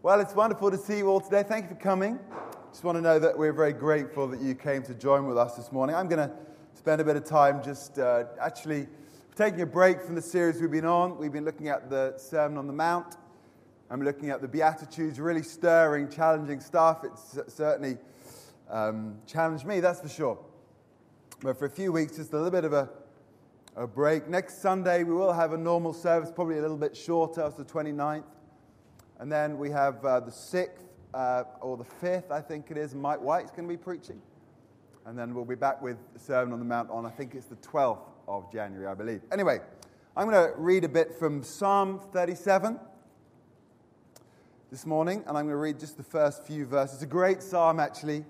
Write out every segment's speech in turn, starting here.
Well, it's wonderful to see you all today. Thank you for coming. Just want to know that we're very grateful that you came to join with us this morning. I'm going to spend a bit of time just uh, actually taking a break from the series we've been on. We've been looking at the Sermon on the Mount. I'm looking at the Beatitudes, really stirring, challenging stuff. It's certainly um, challenged me, that's for sure. But for a few weeks, just a little bit of a, a break. Next Sunday, we will have a normal service, probably a little bit shorter, it's the 29th. And then we have uh, the 6th uh, or the 5th, I think it is. Mike White's going to be preaching. And then we'll be back with the Sermon on the Mount on, I think it's the 12th of January, I believe. Anyway, I'm going to read a bit from Psalm 37 this morning, and I'm going to read just the first few verses. It's a great psalm, actually.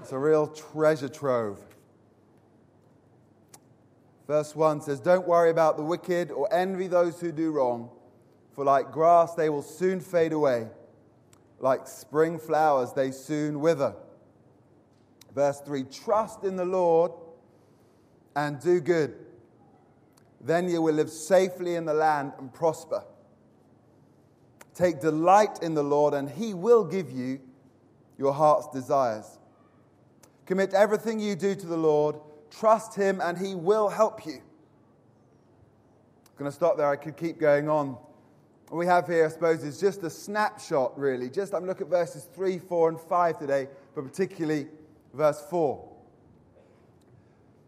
It's a real treasure trove. Verse 1 says, Don't worry about the wicked or envy those who do wrong for like grass, they will soon fade away. Like spring flowers, they soon wither. Verse 3 Trust in the Lord and do good. Then you will live safely in the land and prosper. Take delight in the Lord, and he will give you your heart's desires. Commit everything you do to the Lord. Trust him, and he will help you. I'm going to stop there. I could keep going on what we have here, I suppose, is just a snapshot, really. Just I'm looking at verses 3, 4, and 5 today, but particularly verse 4.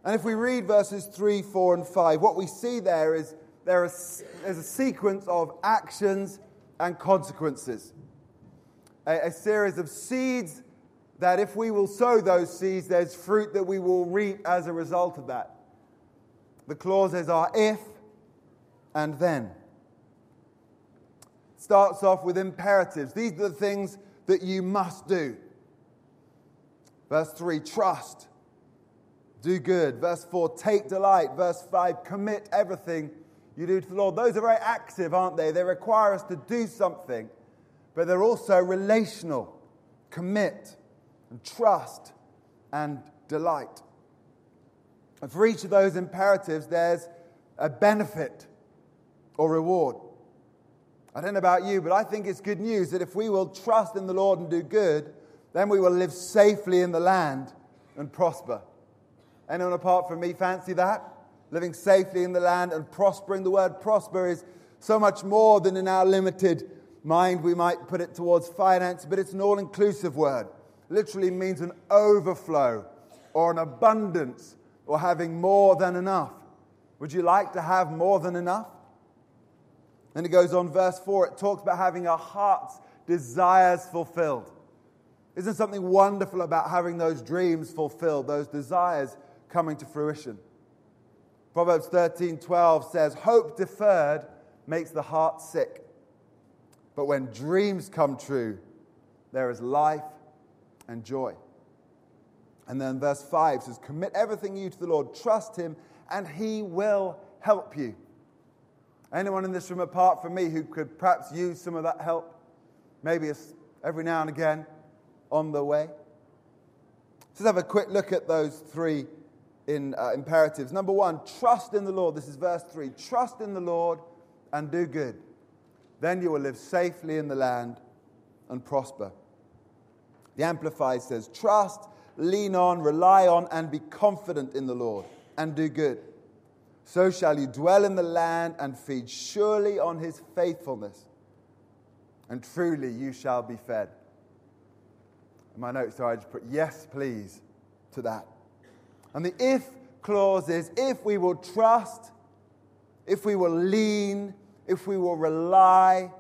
And if we read verses 3, 4, and 5, what we see there is there is there's a sequence of actions and consequences. A, a series of seeds that if we will sow those seeds, there's fruit that we will reap as a result of that. The clauses are if and then starts off with imperatives. These are the things that you must do. Verse 3, trust. Do good. Verse 4, take delight. Verse 5, commit everything you do to the Lord. Those are very active, aren't they? They require us to do something, but they're also relational. Commit and trust and delight. And for each of those imperatives, there's a benefit or reward. I don't know about you, but I think it's good news that if we will trust in the Lord and do good, then we will live safely in the land and prosper. Anyone apart from me fancy that? Living safely in the land and prospering. The word prosper is so much more than in our limited mind we might put it towards finance, but it's an all inclusive word. Literally means an overflow or an abundance or having more than enough. Would you like to have more than enough? Then it goes on, verse 4, it talks about having our heart's desires fulfilled. Isn't something wonderful about having those dreams fulfilled, those desires coming to fruition? Proverbs 13 12 says, Hope deferred makes the heart sick. But when dreams come true, there is life and joy. And then verse 5 says, Commit everything you to the Lord, trust him, and he will help you. Anyone in this room apart from me who could perhaps use some of that help? Maybe every now and again on the way? Let's have a quick look at those three in, uh, imperatives. Number one, trust in the Lord. This is verse three. Trust in the Lord and do good. Then you will live safely in the land and prosper. The Amplified says, Trust, lean on, rely on, and be confident in the Lord and do good. So shall you dwell in the land and feed surely on his faithfulness, and truly you shall be fed. In my notes, so I just put yes, please, to that. And the if clause is if we will trust, if we will lean, if we will rely,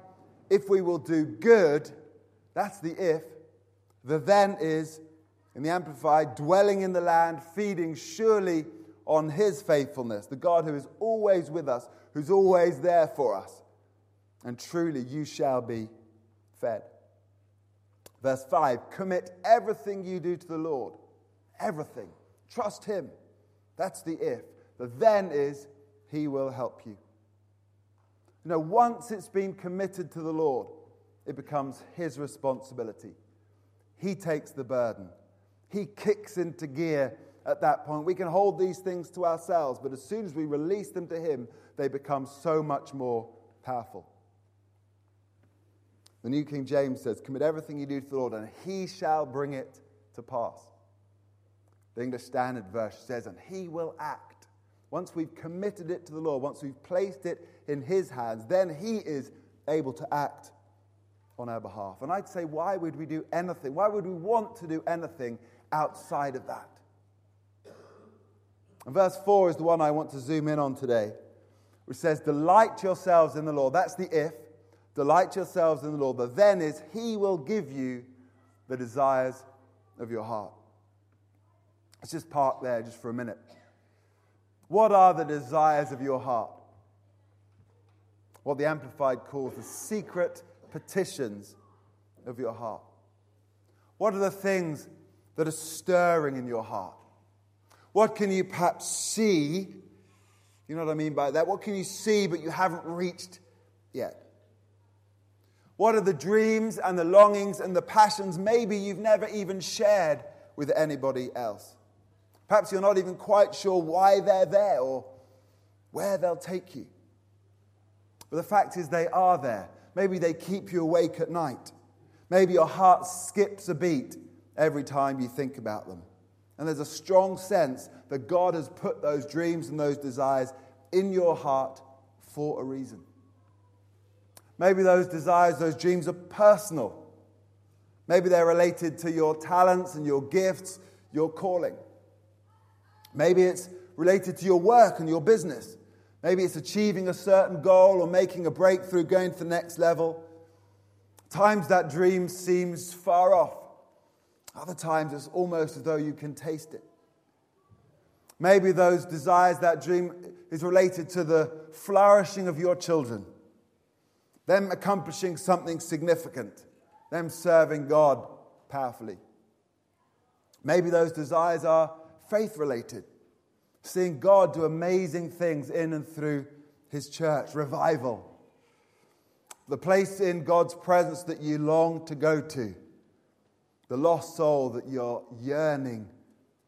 if we will do good, that's the if. The then is, in the Amplified, dwelling in the land, feeding surely on his faithfulness, the God who is always with us, who's always there for us. And truly you shall be fed. Verse 5 Commit everything you do to the Lord. Everything. Trust him. That's the if. The then is he will help you. You know, once it's been committed to the Lord, it becomes his responsibility. He takes the burden. He kicks into gear at that point. We can hold these things to ourselves, but as soon as we release them to Him, they become so much more powerful. The New King James says, Commit everything you do to the Lord, and he shall bring it to pass. The English Standard Version says, And he will act. Once we've committed it to the Lord, once we've placed it in his hands, then he is able to act on our behalf. And I'd say, why would we do anything? Why would we want to do anything outside of that? And verse 4 is the one I want to zoom in on today, which says, Delight yourselves in the Lord. That's the if. Delight yourselves in the Lord. The then is, He will give you the desires of your heart. Let's just park there just for a minute. What are the desires of your heart? What the Amplified calls the secret petitions of your heart. What are the things that are stirring in your heart? What can you perhaps see? You know what I mean by that? What can you see but you haven't reached yet? What are the dreams and the longings and the passions maybe you've never even shared with anybody else? Perhaps you're not even quite sure why they're there or where they'll take you. But the fact is, they are there. Maybe they keep you awake at night. Maybe your heart skips a beat every time you think about them. And there's a strong sense that God has put those dreams and those desires in your heart for a reason. Maybe those desires, those dreams are personal. Maybe they're related to your talents and your gifts, your calling. Maybe it's related to your work and your business. Maybe it's achieving a certain goal or making a breakthrough, going to the next level. Times that dream seems far off. Other times it's almost as though you can taste it. Maybe those desires, that dream is related to the flourishing of your children, them accomplishing something significant, them serving God powerfully. Maybe those desires are faith related, seeing God do amazing things in and through His church, revival, the place in God's presence that you long to go to the lost soul that you're yearning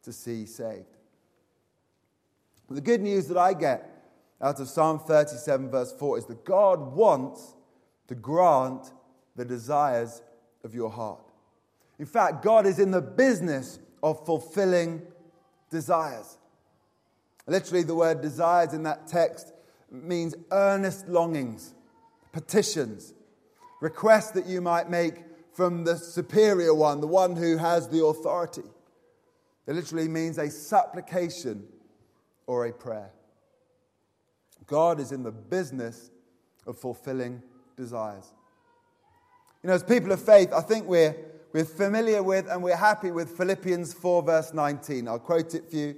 to see saved. The good news that I get out of Psalm 37, verse 4, is that God wants to grant the desires of your heart. In fact, God is in the business of fulfilling desires. Literally, the word desires in that text means earnest longings, petitions, requests that you might make from the superior one, the one who has the authority. It literally means a supplication or a prayer. God is in the business of fulfilling desires. You know, as people of faith, I think we're, we're familiar with and we're happy with Philippians 4, verse 19. I'll quote it for you. It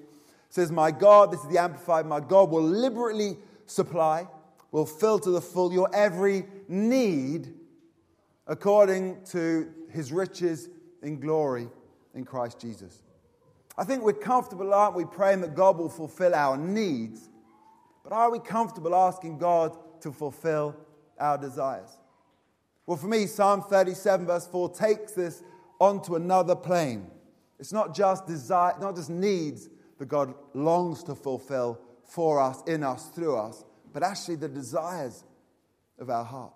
says, My God, this is the Amplified, my God will liberally supply, will fill to the full your every need according to his riches in glory in Christ Jesus. I think we're comfortable, aren't we, praying that God will fulfill our needs, but are we comfortable asking God to fulfill our desires? Well, for me, Psalm 37, verse 4, takes this onto another plane. It's not just desire, not just needs that God longs to fulfill for us, in us, through us, but actually the desires of our heart.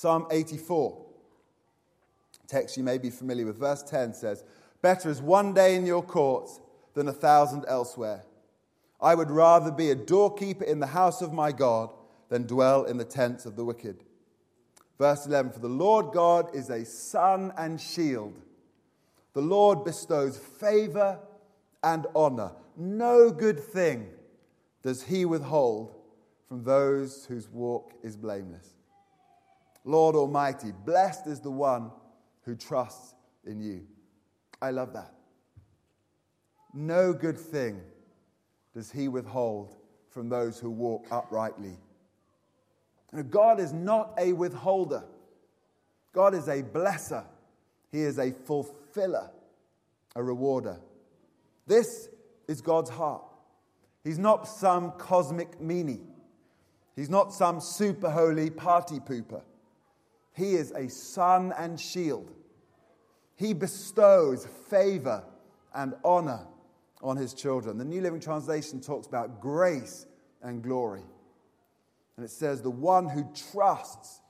Psalm 84, text you may be familiar with, verse 10 says, Better is one day in your courts than a thousand elsewhere. I would rather be a doorkeeper in the house of my God than dwell in the tents of the wicked. Verse 11 For the Lord God is a sun and shield. The Lord bestows favor and honor. No good thing does he withhold from those whose walk is blameless. Lord Almighty, blessed is the one who trusts in you. I love that. No good thing does he withhold from those who walk uprightly. God is not a withholder, God is a blesser, He is a fulfiller, a rewarder. This is God's heart. He's not some cosmic meanie. He's not some super holy party pooper. He is a sun and shield. He bestows favor and honor on his children. The New Living Translation talks about grace and glory. And it says, the one who trusts,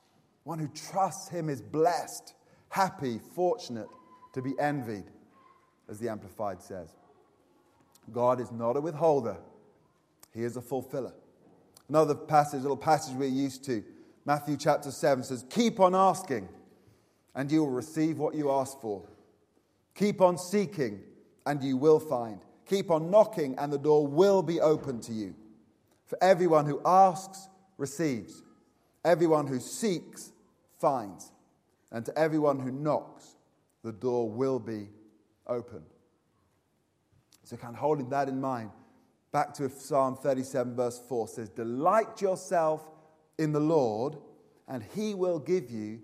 One who trusts him is blessed, happy, fortunate, to be envied, as the Amplified says. God is not a withholder, he is a fulfiller. Another passage, a little passage we're used to, Matthew chapter 7 says, Keep on asking, and you will receive what you ask for. Keep on seeking, and you will find. Keep on knocking, and the door will be open to you. For everyone who asks receives, everyone who seeks finds, and to everyone who knocks, the door will be open. So, kind of holding that in mind, back to Psalm 37, verse 4 says, Delight yourself in the Lord, and he will give you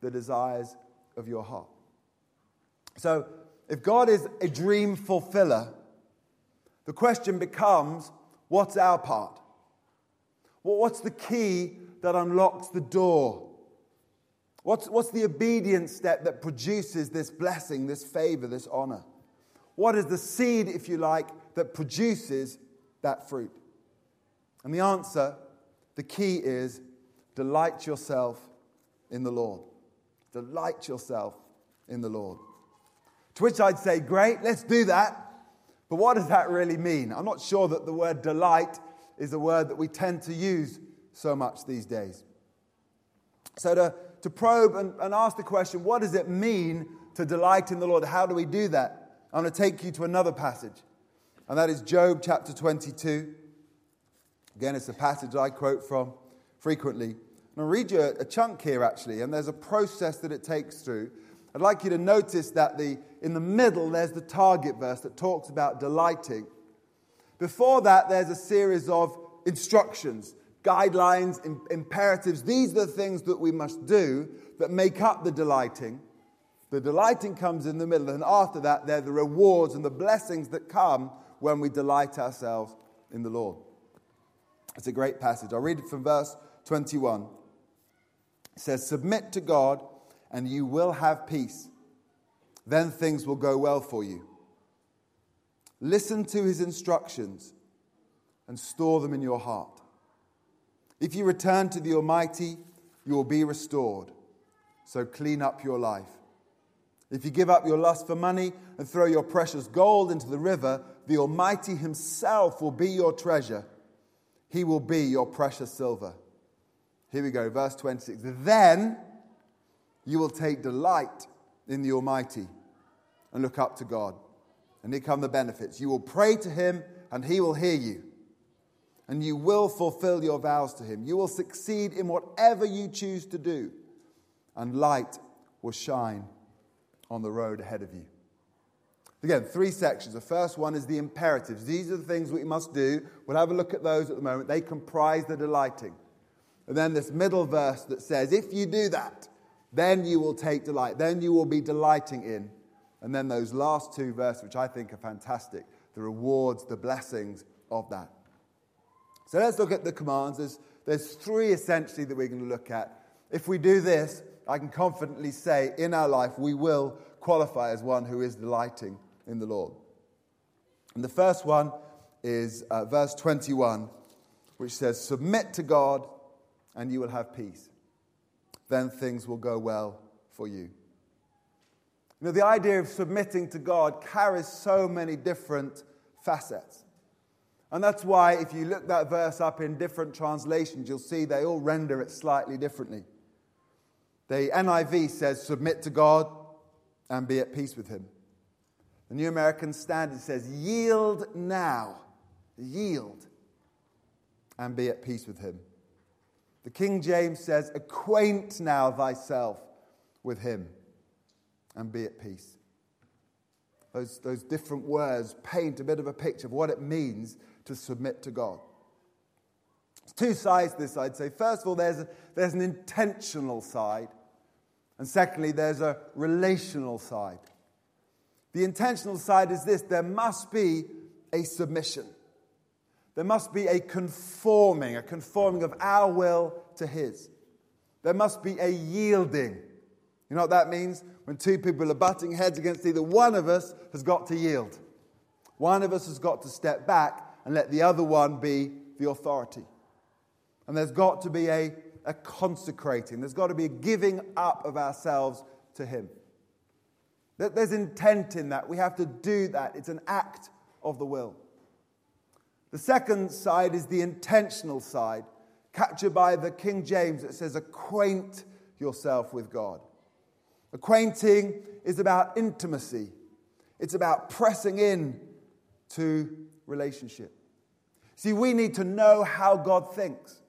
the desires of your heart. So, if God is a dream fulfiller, the question becomes what's our part? what's the key that unlocks the door? What's, what's the obedience step that produces this blessing, this favor, this honor? What is the seed, if you like, that produces that fruit? And the answer, the key is delight yourself in the Lord. Delight yourself in the Lord. To which I'd say, great, let's do that. But what does that really mean? I'm not sure that the word delight is a word that we tend to use so much these days. So, to, to probe and, and ask the question, what does it mean to delight in the Lord? How do we do that? I'm going to take you to another passage, and that is Job chapter 22. Again, it's a passage I quote from frequently. And I'll read you a, chunk here, actually, and there's a process that it takes through. I'd like you to notice that the, in the middle, there's the target verse that talks about delighting. Before that, there's a series of instructions, guidelines, imperatives. These are the things that we must do that make up the delighting. The delighting comes in the middle, and after that, there are the rewards and the blessings that come when we delight ourselves in the Lord. It's a great passage. I'll read it from verse 21. It says, Submit to God, and you will have peace. Then things will go well for you. Listen to his instructions and store them in your heart. If you return to the Almighty, you will be restored. So clean up your life. If you give up your lust for money and throw your precious gold into the river, the Almighty Himself will be your treasure. He will be your precious silver. Here we go, verse 26. Then you will take delight in the Almighty and look up to God. And here come the benefits. You will pray to Him, and He will hear you. And you will fulfill your vows to Him. You will succeed in whatever you choose to do, and light will shine on the road ahead of you. Again, three sections. The first one is the imperatives. These are the things we must do. We'll have a look at those at the moment. They comprise the delighting. And then this middle verse that says, if you do that, then you will take delight. Then you will be delighting in. And then those last two verses, which I think are fantastic the rewards, the blessings of that. So let's look at the commands. There's, there's three essentially that we're going to look at. If we do this, I can confidently say in our life we will qualify as one who is delighting in the Lord. And the first one is uh, verse 21, which says, Submit to God and you will have peace. Then things will go well for you. You know, the idea of submitting to God carries so many different facets. And that's why, if you look that verse up in different translations, you'll see they all render it slightly differently. The NIV says, Submit to God and be at peace with Him. The New American Standard says, Yield now, yield, and be at peace with Him. The King James says, Acquaint now thyself with Him and be at peace. Those, those different words paint a bit of a picture of what it means to submit to God. There's two sides to this, I'd say. First of all, there's, a, there's an intentional side, and secondly, there's a relational side. The intentional side is this there must be a submission. There must be a conforming, a conforming of our will to His. There must be a yielding. You know what that means? When two people are butting heads against either one of us has got to yield. One of us has got to step back and let the other one be the authority. And there's got to be a, a consecrating. There's got to be a giving up of ourselves to Him. There's intent in that. We have to do that. It's an act of the will. The second side is the intentional side, captured by the King James that says, acquaint yourself with God. Acquainting is about intimacy, it's about pressing in to relationship. See, we need to know how God thinks.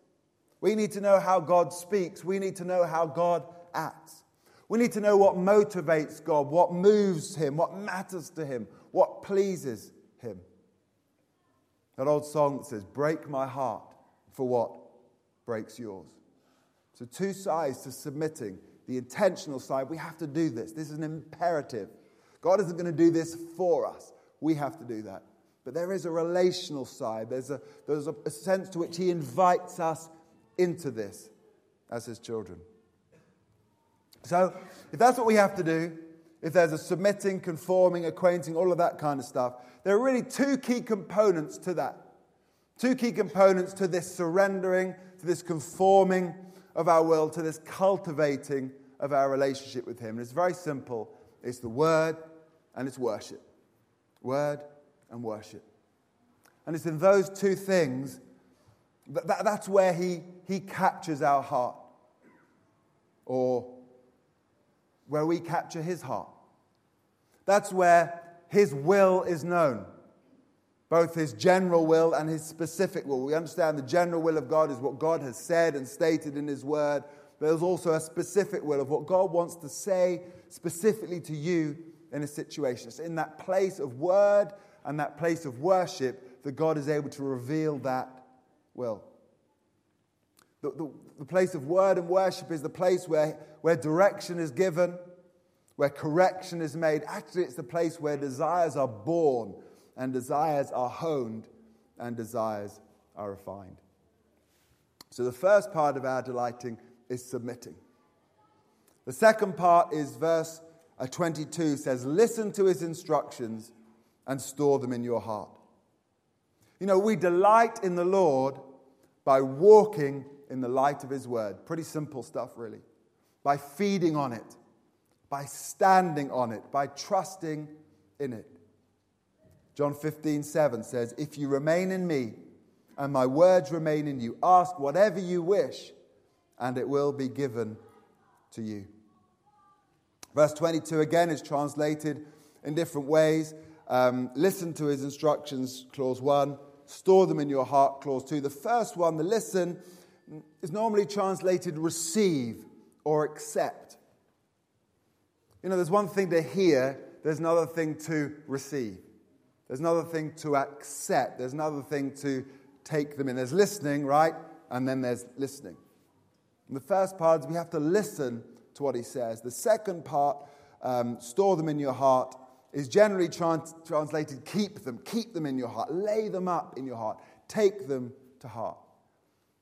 We need to know how God speaks. We need to know how God acts. We need to know what motivates God, what moves Him, what matters to Him, what pleases Him. That old song says, Break my heart for what breaks yours. So, two sides to submitting. The intentional side, we have to do this. This is an imperative. God isn't going to do this for us. We have to do that. But there is a relational side. There's a, there's a, a sense to which He invites us into this as His children. So, if that's what we have to do, if there's a submitting, conforming, acquainting, all of that kind of stuff, there are really two key components to that. Two key components to this surrendering, to this conforming of our will, to this cultivating of our relationship with Him. And it's very simple it's the Word and it's worship. Word and worship. And it's in those two things that, that that's where he, he captures our heart, or where we capture His heart. That's where His will is known both his general will and his specific will. We understand the general will of God is what God has said and stated in his word. But there's also a specific will of what God wants to say specifically to you in a situation. It's in that place of word and that place of worship that God is able to reveal that will. The, the, the place of word and worship is the place where, where direction is given, where correction is made. Actually, it's the place where desires are born and desires are honed, and desires are refined. So, the first part of our delighting is submitting. The second part is verse uh, 22 says, Listen to his instructions and store them in your heart. You know, we delight in the Lord by walking in the light of his word. Pretty simple stuff, really. By feeding on it, by standing on it, by trusting in it. John 15, 7 says, If you remain in me and my words remain in you, ask whatever you wish, and it will be given to you. Verse 22 again is translated in different ways. Um, listen to his instructions, clause 1. Store them in your heart, clause 2. The first one, the listen, is normally translated receive or accept. You know, there's one thing to hear, there's another thing to receive. There's another thing to accept. There's another thing to take them in. There's listening, right? And then there's listening. And the first part is we have to listen to what he says. The second part, um, store them in your heart, is generally trans- translated keep them, keep them in your heart, lay them up in your heart, take them to heart.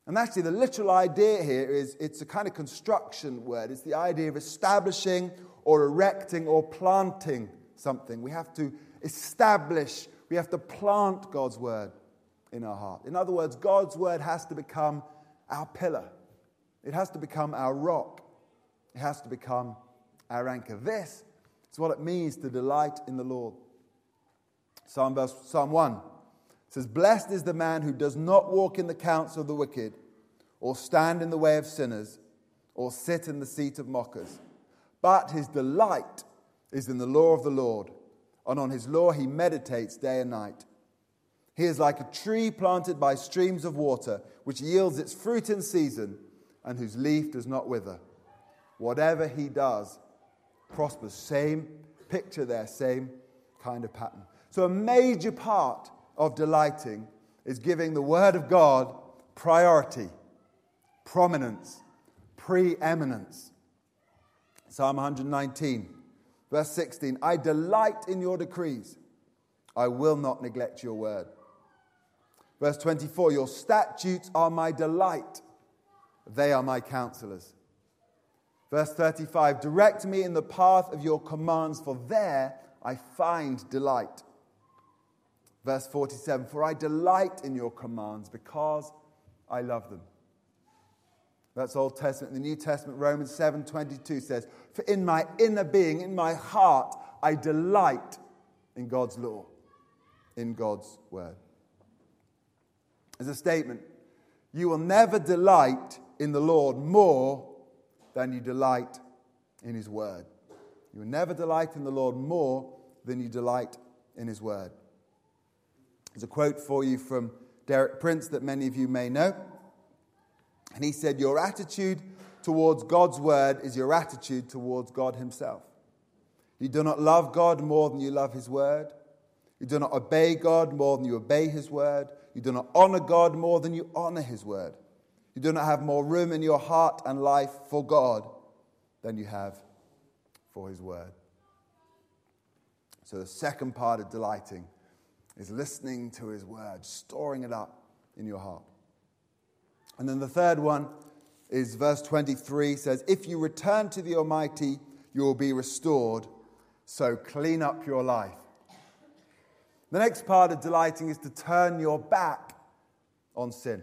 And actually, the literal idea here is it's a kind of construction word. It's the idea of establishing or erecting or planting something. We have to establish, we have to plant God's word in our heart. In other words, God's word has to become our pillar, it has to become our rock, it has to become our anchor. This is what it means to delight in the Lord. Psalm, verse, Psalm 1 says, Blessed is the man who does not walk in the counsel of the wicked, or stand in the way of sinners, or sit in the seat of mockers. But his delight is in the law of the Lord and on his law he meditates day and night. He is like a tree planted by streams of water, which yields its fruit in season and whose leaf does not wither. Whatever he does prospers. Same picture there, same kind of pattern. So, a major part of delighting is giving the Word of God priority, prominence, preeminence. Psalm 119. Verse 16 I delight in your decrees, I will not neglect your word. Verse 24 Your statutes are my delight, they are my counselors. Verse 35 Direct me in the path of your commands, for there I find delight. Verse 47 For I delight in your commands because I love them. That's Old Testament. The New Testament, Romans 7:22 says, "For in my inner being, in my heart, I delight in God's law, in God's word." As a statement, you will never delight in the Lord more than you delight in his word. You will never delight in the Lord more than you delight in his word. There's a quote for you from Derek Prince that many of you may know. And he said, Your attitude towards God's word is your attitude towards God himself. You do not love God more than you love his word. You do not obey God more than you obey his word. You do not honor God more than you honor his word. You do not have more room in your heart and life for God than you have for his word. So, the second part of delighting is listening to his word, storing it up in your heart. And then the third one is verse 23 says, If you return to the Almighty, you will be restored. So clean up your life. The next part of delighting is to turn your back on sin.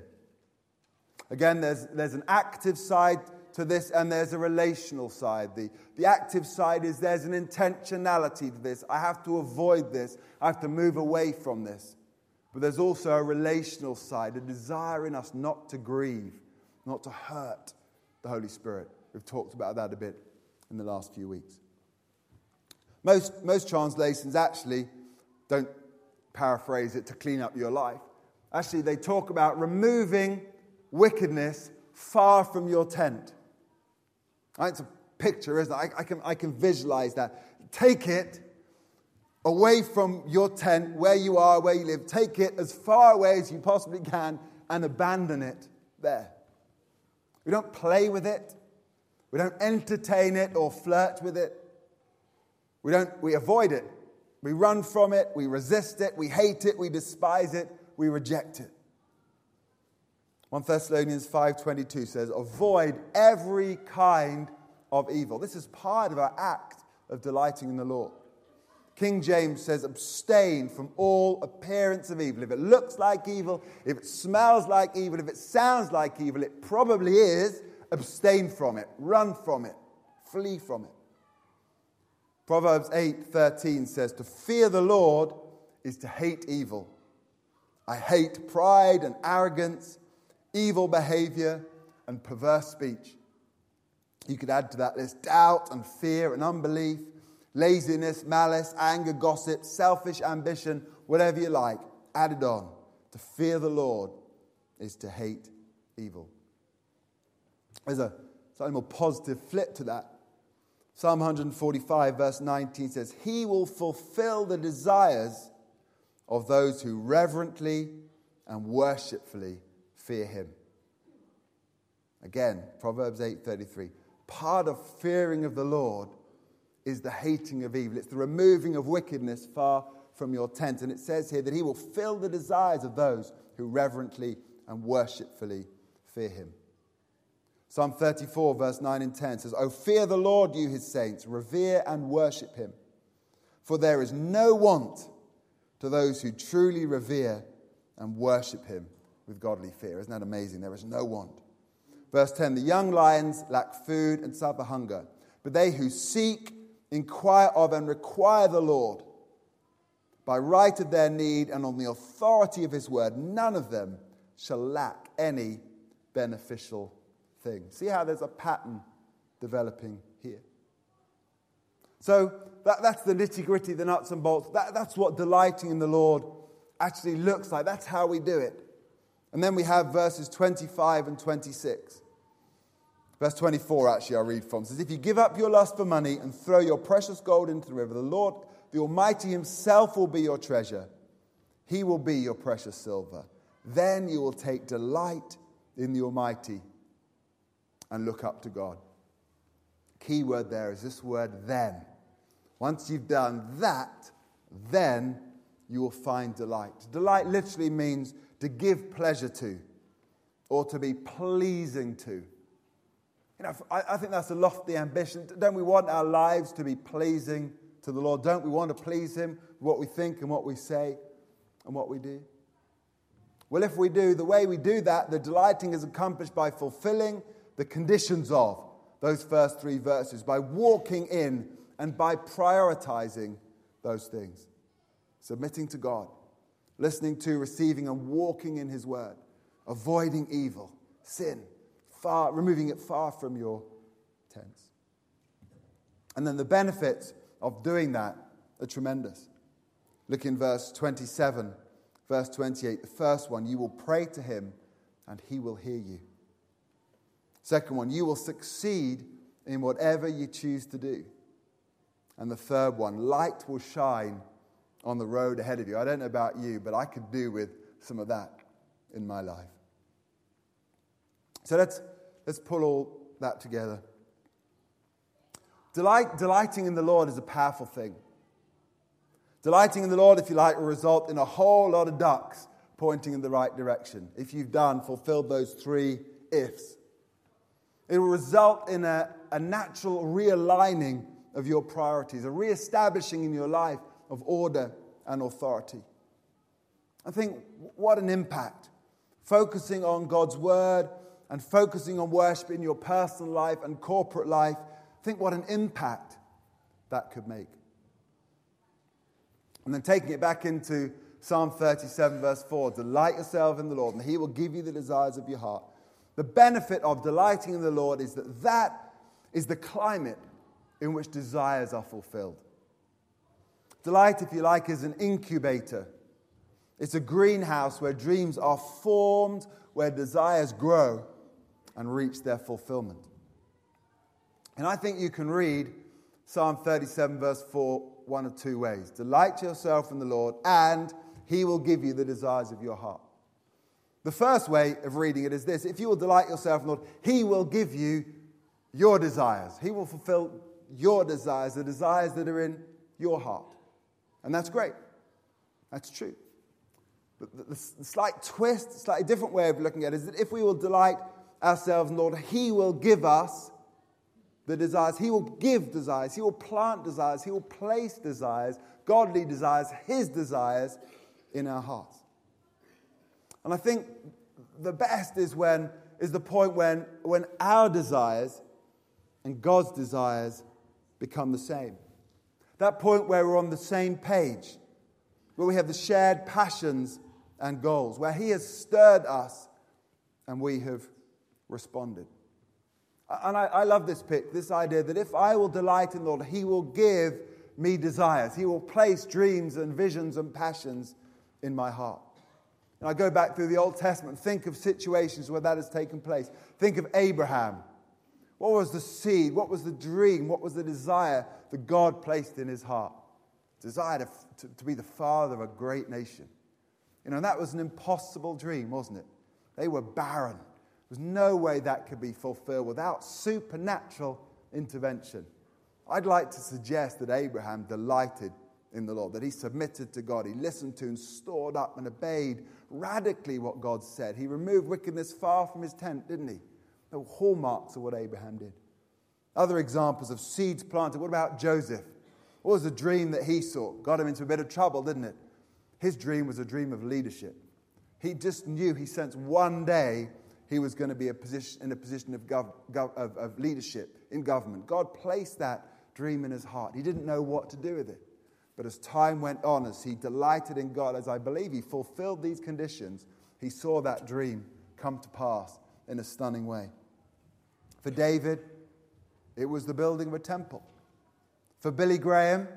Again, there's, there's an active side to this and there's a relational side. The, the active side is there's an intentionality to this. I have to avoid this, I have to move away from this. But there's also a relational side, a desire in us not to grieve, not to hurt the Holy Spirit. We've talked about that a bit in the last few weeks. Most, most translations actually don't paraphrase it to clean up your life. Actually, they talk about removing wickedness far from your tent. It's a picture, isn't it? I, I, can, I can visualize that. Take it away from your tent, where you are, where you live. Take it as far away as you possibly can and abandon it there. We don't play with it. We don't entertain it or flirt with it. We, don't, we avoid it. We run from it. We resist it. We hate it. We despise it. We reject it. 1 Thessalonians 5:22 says, "Avoid every kind of evil." This is part of our act of delighting in the Lord. King James says, abstain from all appearance of evil. If it looks like evil, if it smells like evil, if it sounds like evil, it probably is. Abstain from it, run from it, flee from it. Proverbs 8:13 says, To fear the Lord is to hate evil. I hate pride and arrogance evil behavior, and perverse speech. You could add to that list doubt and fear and unbelief, laziness, malice, anger, gossip, selfish ambition, whatever you like. Added on. To fear the Lord is to hate evil. There's a slightly more positive flip to that. Psalm 145, verse 19 says, He will fulfill the desires of those who reverently and worshipfully fear him. Again, Proverbs 8:33. Part of fearing of the Lord is the hating of evil. It's the removing of wickedness far from your tent. And it says here that he will fill the desires of those who reverently and worshipfully fear him. Psalm 34, verse 9 and 10 says, Oh, fear the Lord, you his saints, revere and worship him. For there is no want to those who truly revere and worship him with godly fear. Isn't that amazing? There is no want. Verse 10 The young lions lack food and suffer hunger, but they who seek, inquire of, and require the Lord by right of their need and on the authority of his word, none of them shall lack any beneficial thing. See how there's a pattern developing here. So that, that's the nitty gritty, the nuts and bolts. That, that's what delighting in the Lord actually looks like. That's how we do it. And then we have verses 25 and 26. Verse 24, actually, I'll read from. says, If you give up your lust for money and throw your precious gold into the river, the Lord, the Almighty Himself, will be your treasure. He will be your precious silver. Then you will take delight in the Almighty and look up to God. Key word there is this word then. Once you've done that, then you will find delight. Delight literally means to give pleasure to or to be pleasing to. You know, I, I think that's a lofty ambition. Don't we want our lives to be pleasing to the Lord? Don't we want to please Him with what we think and what we say and what we do? Well, if we do, the way we do that, the delighting is accomplished by fulfilling the the conditions of those first three verses by walking in and by prioritizing those things. Submitting to God, listening to, receiving, and walking in His word, avoiding evil, sin, far, removing it far from your tents. And then the benefits of doing that are tremendous. Look in verse 27, verse 28, the first one you will pray to Him and He will hear you. Second one, you will succeed in whatever you choose to do. And the third one, light will shine on the road ahead of you. I don't know about you, but I could do with some of that in my life. So let's, let's pull all that together. Delight, delighting in the Lord is a powerful thing. Delighting in the Lord, if you like, will result in a whole lot of ducks pointing in the right direction. If you've done, fulfilled those three ifs, it will result in a, a natural realigning of your priorities, a re-establishing in your life of order and authority. I think what an impact. Focusing on God's word and focusing on worship in your personal life and corporate life, think what an impact that could make. And then taking it back into Psalm 37, verse 4 Delight yourself in the Lord, and he will give you the desires of your heart. The benefit of delighting in the Lord is that that is the climate in which desires are fulfilled. Delight, if you like, is an incubator. It's a greenhouse where dreams are formed, where desires grow and reach their fulfillment. And I think you can read Psalm 37, verse 4, one of two ways. Delight yourself in the Lord, and he will give you the desires of your heart. The first way of reading it is this if you will delight yourself in the Lord, he will give you your desires. He will fulfill your desires, the desires that are in your heart. And that's great. That's true. But the, the, the slight twist, slightly different way of looking at it is that if we will delight ourselves in Lord, He will give us the desires. He will give desires. He will plant desires. He will place desires, godly desires, His desires in our hearts. And I think the best is when is the point when, when our desires and God's desires become the same. That point where we're on the same page, where we have the shared passions and goals, where He has stirred us and we have responded. And I, I love this pick, this idea that if I will delight in the Lord, He will give me desires. He will place dreams and visions and passions in my heart. And I go back through the Old Testament, think of situations where that has taken place. Think of Abraham what was the seed? What was the dream? What was the desire that God placed in his heart? Desire to, to, to be the father of a great nation. You know, that was an impossible dream, wasn't it? They were barren. There was no way that could be fulfilled without supernatural intervention. I'd like to suggest that Abraham delighted in the Lord, that he submitted to God. He listened to and stored up and obeyed radically what God said. He removed wickedness far from his tent, didn't he? The hallmarks of what Abraham did. Other examples of seeds planted. What about Joseph? What was the dream that he saw? Got him into a bit of trouble, didn't it? His dream was a dream of leadership. He just knew, he sensed one day he was going to be a position, in a position of, gov, gov, of, of leadership in government. God placed that dream in his heart. He didn't know what to do with it. But as time went on, as he delighted in God, as I believe he fulfilled these conditions, he saw that dream come to pass in a stunning way. For David, it was the building of a temple. For Billy Graham,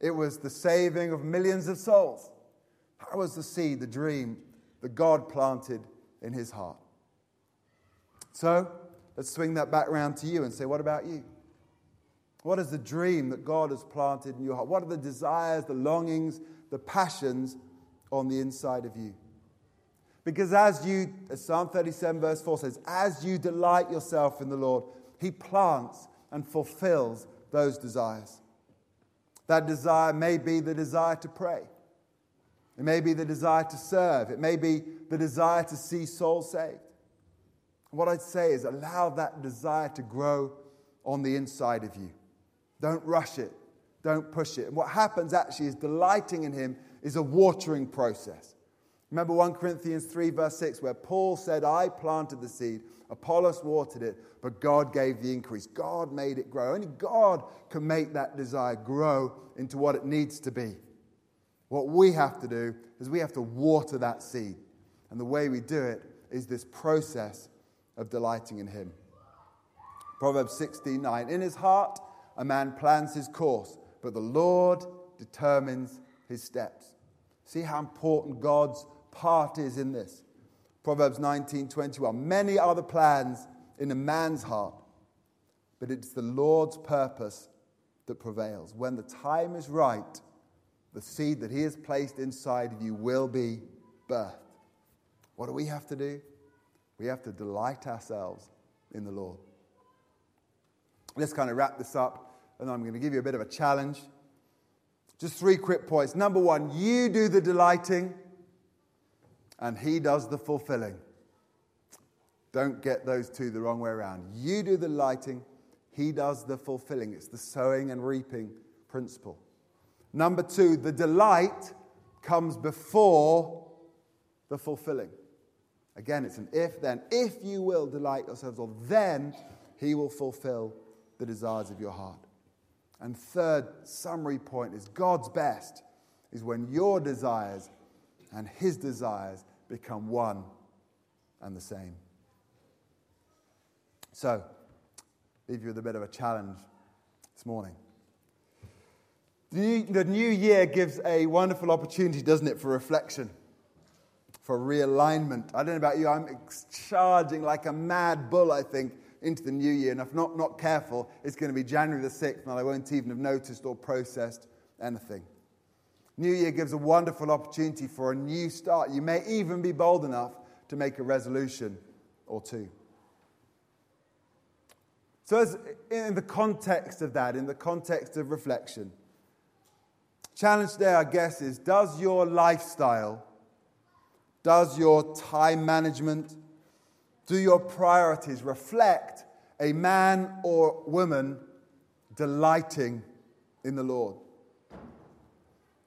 it was the saving of millions of souls. How was the seed, the dream that God planted in his heart? So, let's swing that back around to you and say, what about you? What is the dream that God has planted in your heart? What are the desires, the longings, the passions on the inside of you? Because as you, as Psalm 37, verse 4 says, as you delight yourself in the Lord, He plants and fulfills those desires. That desire may be the desire to pray, it may be the desire to serve, it may be the desire to see souls saved. What I'd say is allow that desire to grow on the inside of you. Don't rush it, don't push it. And what happens actually is delighting in Him is a watering process. Remember 1 Corinthians 3, verse 6, where Paul said, I planted the seed, Apollos watered it, but God gave the increase. God made it grow. Only God can make that desire grow into what it needs to be. What we have to do is we have to water that seed. And the way we do it is this process of delighting in Him. Proverbs 16:9 In his heart a man plans his course, but the Lord determines his steps. See how important God's part is in this. Proverbs 19:21 Many are the plans in a man's heart, but it's the Lord's purpose that prevails. When the time is right, the seed that he has placed inside of you will be birthed. What do we have to do? We have to delight ourselves in the Lord. Let's kind of wrap this up, and I'm going to give you a bit of a challenge. Just three quick points. Number one, you do the delighting, and He does the fulfilling. Don't get those two the wrong way around. You do the lighting, He does the fulfilling. It's the sowing and reaping principle. Number two, the delight comes before the fulfilling. Again, it's an if then. If you will delight yourselves, or then he will fulfill the desires of your heart. And third summary point is God's best is when your desires and his desires become one and the same. So, leave you with a bit of a challenge this morning. The new, the new year gives a wonderful opportunity, doesn't it, for reflection for realignment. I don't know about you, I'm charging like a mad bull, I think, into the new year. And if not, not careful, it's going to be January the 6th, and I won't even have noticed or processed anything. New year gives a wonderful opportunity for a new start. You may even be bold enough to make a resolution or two. So, as in the context of that, in the context of reflection, challenge today, I guess, is does your lifestyle does your time management, do your priorities reflect a man or woman delighting in the Lord?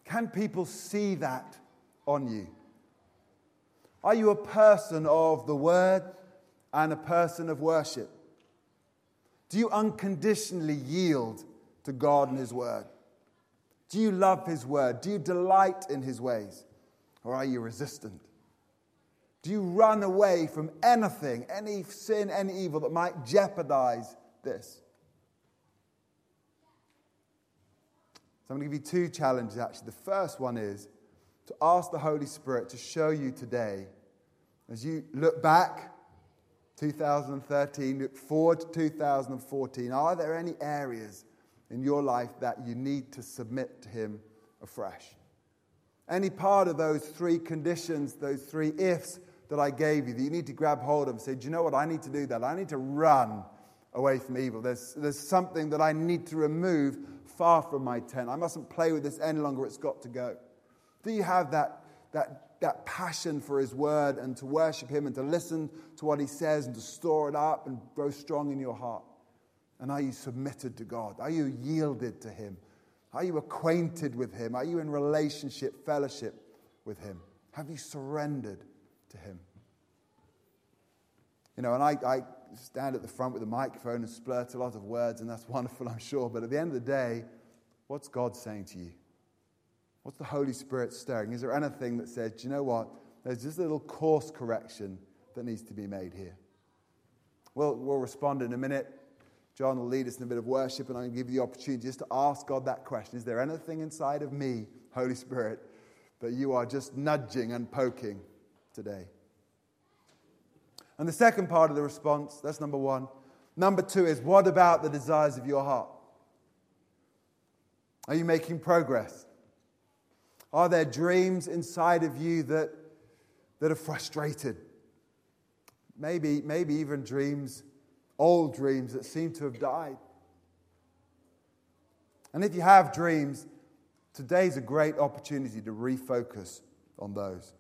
Can people see that on you? Are you a person of the word and a person of worship? Do you unconditionally yield to God and His word? Do you love His word? Do you delight in His ways? Or are you resistant? Do you run away from anything, any sin, any evil that might jeopardize this? So I'm going to give you two challenges actually. The first one is to ask the Holy Spirit to show you today, as you look back 2013, look forward to 2014, are there any areas in your life that you need to submit to Him afresh? Any part of those three conditions, those three ifs, that I gave you that you need to grab hold of and say, Do you know what? I need to do that. I need to run away from evil. There's, there's something that I need to remove far from my tent. I mustn't play with this any longer. It's got to go. Do you have that, that, that passion for His word and to worship Him and to listen to what He says and to store it up and grow strong in your heart? And are you submitted to God? Are you yielded to Him? Are you acquainted with Him? Are you in relationship, fellowship with Him? Have you surrendered to Him. You know, and I, I stand at the front with a microphone and splurt a lot of words, and that's wonderful, I'm sure. But at the end of the day, what's God saying to you? What's the Holy Spirit stirring? Is there anything that says, do you know what? There's just a little course correction that needs to be made here. Well, we'll respond in a minute. John will lead us in a bit of worship, and I'm going to give you the opportunity just to ask God that question Is there anything inside of me, Holy Spirit, that you are just nudging and poking? today. And the second part of the response, that's number one. Number two is what about the desires of your heart? Are you making progress? Are there dreams inside of you that, that are frustrated? Maybe, maybe even dreams, old dreams that seem to have died. And if you have dreams, today's a great opportunity to refocus on those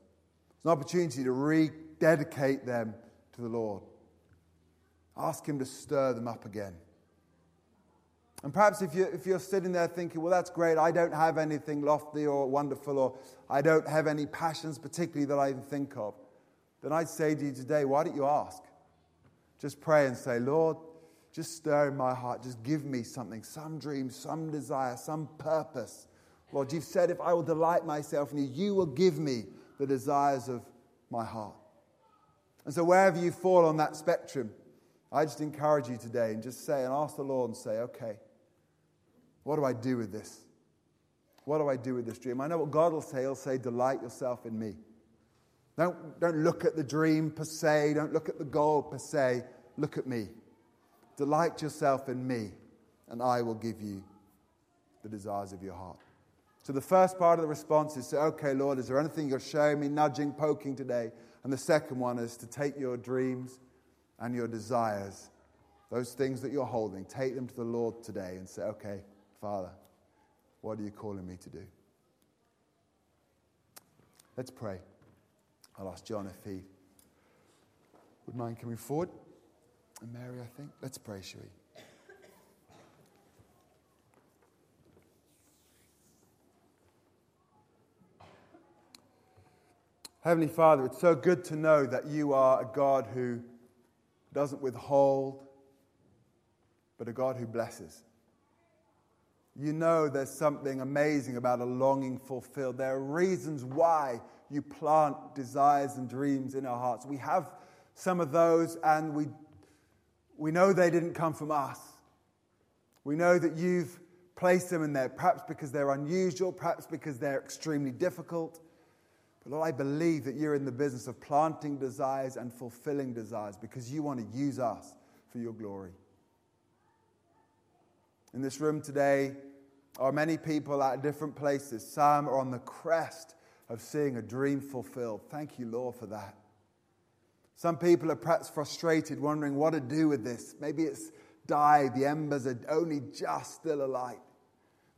It's an opportunity to rededicate them to the Lord. Ask Him to stir them up again. And perhaps if you're, if you're sitting there thinking, well, that's great, I don't have anything lofty or wonderful, or I don't have any passions particularly that I even think of, then I'd say to you today, why don't you ask? just pray and say, Lord, just stir in my heart. Just give me something, some dream, some desire, some purpose. Lord, you've said if I will delight myself in you, you will give me the desires of my heart. And so, wherever you fall on that spectrum, I just encourage you today and just say and ask the Lord and say, okay, what do I do with this? What do I do with this dream? I know what God will say. He'll say, delight yourself in me. Don't, don't look at the dream per se. Don't look at the goal per se. Look at me. Delight yourself in me, and I will give you the desires of your heart. So the first part of the response is say, okay, Lord, is there anything you're showing me, nudging, poking today? And the second one is to take your dreams and your desires, those things that you're holding, take them to the Lord today and say, okay, Father, what are you calling me to do? Let's pray. I'll ask John if he would mind coming forward. And Mary, I think. Let's pray, shall we? Heavenly Father, it's so good to know that you are a God who doesn't withhold, but a God who blesses. You know there's something amazing about a longing fulfilled. There are reasons why you plant desires and dreams in our hearts. We have some of those, and we, we know they didn't come from us. We know that you've placed them in there, perhaps because they're unusual, perhaps because they're extremely difficult. But Lord, I believe that you're in the business of planting desires and fulfilling desires because you want to use us for your glory. In this room today are many people at different places. Some are on the crest of seeing a dream fulfilled. Thank you, Lord, for that. Some people are perhaps frustrated, wondering what to do with this. Maybe it's died, the embers are only just still alight.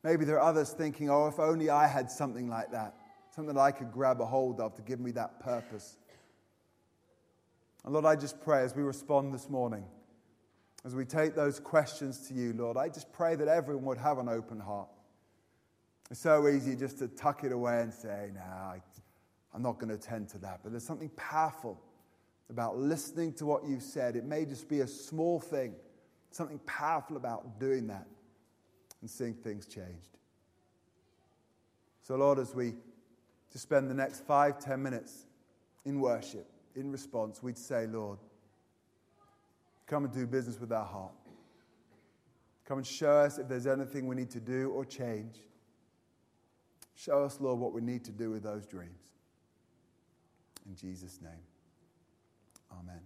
Maybe there are others thinking, oh, if only I had something like that, something that I could grab a hold of to give me that purpose. And Lord, I just pray as we respond this morning, as we take those questions to you, Lord, I just pray that everyone would have an open heart. It's so easy just to tuck it away and say, no, nah, I'm not going to attend to that. But there's something powerful about listening to what you've said. It may just be a small thing, something powerful about doing that and seeing things changed. So, Lord, as we just spend the next five, ten minutes in worship, in response, we'd say, Lord, come and do business with our heart. Come and show us if there's anything we need to do or change. Show us, Lord, what we need to do with those dreams. In Jesus' name, amen.